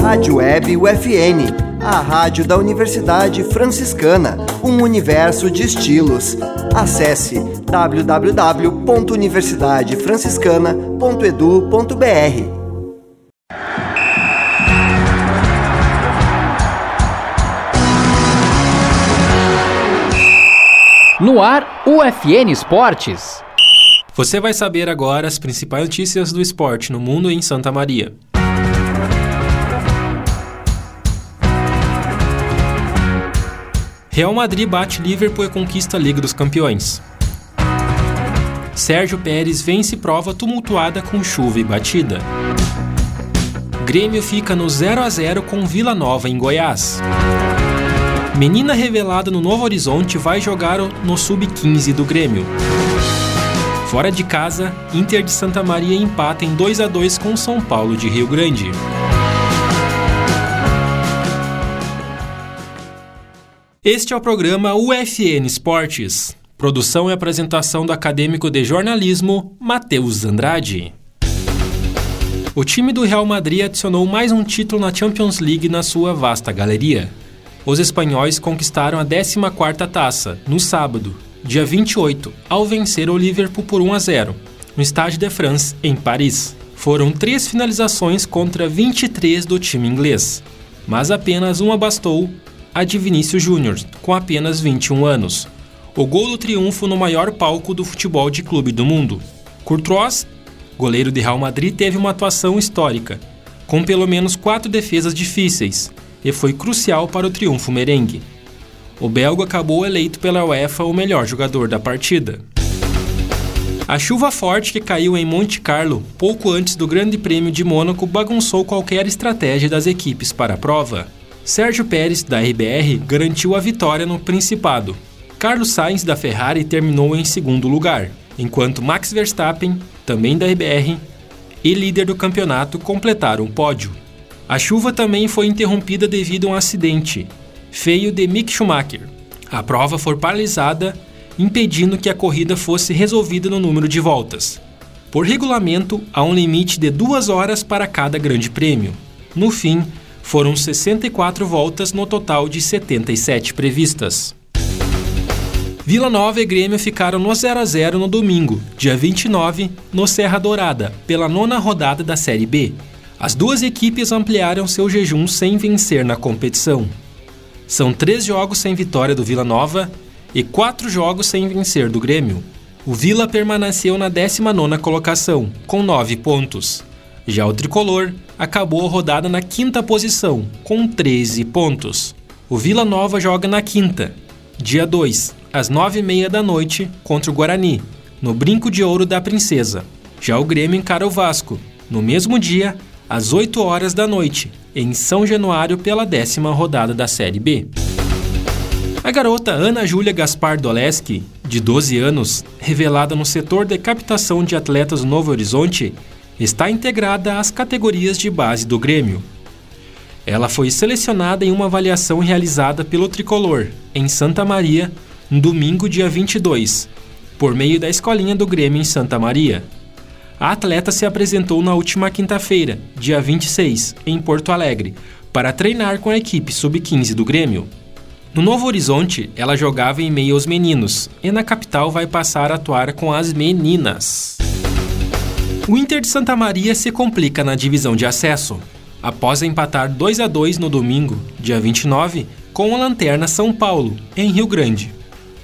Rádio Web UFN, a rádio da Universidade Franciscana, um universo de estilos. Acesse www.universidadefranciscana.edu.br. No ar, UFN Esportes. Você vai saber agora as principais notícias do esporte no mundo e em Santa Maria. Real Madrid bate Liverpool e conquista a Liga dos Campeões. Sérgio Pérez vence prova tumultuada com chuva e batida. Grêmio fica no 0 a 0 com Vila Nova em Goiás. Menina revelada no Novo Horizonte vai jogar no Sub-15 do Grêmio. Fora de casa, Inter de Santa Maria empata em 2 a 2 com São Paulo de Rio Grande. Este é o programa UFN Esportes. Produção e apresentação do acadêmico de jornalismo Matheus Andrade. O time do Real Madrid adicionou mais um título na Champions League na sua vasta galeria. Os espanhóis conquistaram a 14ª taça no sábado, dia 28, ao vencer o Liverpool por 1 a 0, no Stade de France, em Paris. Foram três finalizações contra 23 do time inglês, mas apenas uma bastou a de Vinícius Júnior, com apenas 21 anos. O gol do triunfo no maior palco do futebol de clube do mundo. Courtois, goleiro de Real Madrid, teve uma atuação histórica, com pelo menos quatro defesas difíceis, e foi crucial para o triunfo merengue. O belga acabou eleito pela UEFA o melhor jogador da partida. A chuva forte que caiu em Monte Carlo pouco antes do Grande Prêmio de Mônaco bagunçou qualquer estratégia das equipes para a prova. Sérgio Pérez, da RBR, garantiu a vitória no Principado. Carlos Sainz, da Ferrari, terminou em segundo lugar, enquanto Max Verstappen, também da RBR, e líder do campeonato, completaram o pódio. A chuva também foi interrompida devido a um acidente feio de Mick Schumacher. A prova foi paralisada, impedindo que a corrida fosse resolvida no número de voltas. Por regulamento, há um limite de duas horas para cada grande prêmio. No fim, foram 64 voltas no total de 77 previstas. Vila Nova e Grêmio ficaram no 0 a 0 no domingo, dia 29, no Serra Dourada, pela nona rodada da Série B. As duas equipes ampliaram seu jejum sem vencer na competição. São três jogos sem vitória do Vila Nova e quatro jogos sem vencer do Grêmio. O Vila permaneceu na 19ª colocação, com nove pontos. Já o tricolor acabou a rodada na quinta posição, com 13 pontos. O Vila Nova joga na quinta, dia 2, às 9h30 da noite, contra o Guarani, no Brinco de Ouro da Princesa. Já o Grêmio encara o Vasco, no mesmo dia, às 8 horas da noite, em São Januário, pela décima rodada da Série B. A garota Ana Júlia Gaspar Doleski, de 12 anos, revelada no setor de captação de atletas Novo Horizonte, está integrada às categorias de base do Grêmio. Ela foi selecionada em uma avaliação realizada pelo Tricolor, em Santa Maria, no domingo, dia 22, por meio da escolinha do Grêmio em Santa Maria. A atleta se apresentou na última quinta-feira, dia 26, em Porto Alegre, para treinar com a equipe sub-15 do Grêmio. No Novo Horizonte, ela jogava em meio aos meninos, e na capital vai passar a atuar com as meninas. O Inter de Santa Maria se complica na divisão de acesso. Após empatar 2 a 2 no domingo, dia 29, com a lanterna São Paulo, em Rio Grande.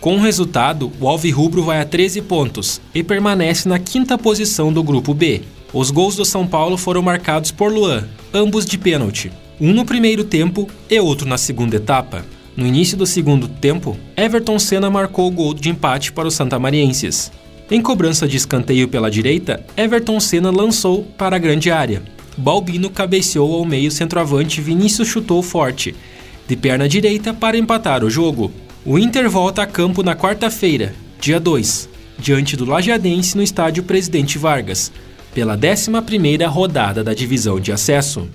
Com o resultado, o Alvirrubro vai a 13 pontos e permanece na quinta posição do grupo B. Os gols do São Paulo foram marcados por Luan, ambos de pênalti, um no primeiro tempo e outro na segunda etapa. No início do segundo tempo, Everton Senna marcou o gol de empate para os santamarienses. Em cobrança de escanteio pela direita, Everton Senna lançou para a grande área. Balbino cabeceou ao meio centroavante Vinícius chutou forte, de perna direita para empatar o jogo. O Inter volta a campo na quarta-feira, dia 2, diante do Lajadense no estádio Presidente Vargas, pela 11ª rodada da divisão de acesso.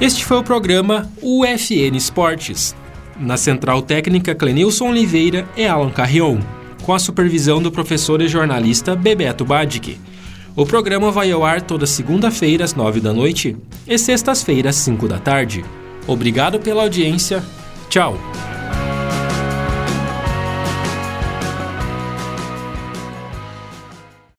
Este foi o programa UFN Esportes. Na central técnica, Clenilson Oliveira e Alan Carrion. com a supervisão do professor e jornalista Bebeto Badic. O programa vai ao ar toda segunda-feira às nove da noite e sextas-feiras às cinco da tarde. Obrigado pela audiência. Tchau!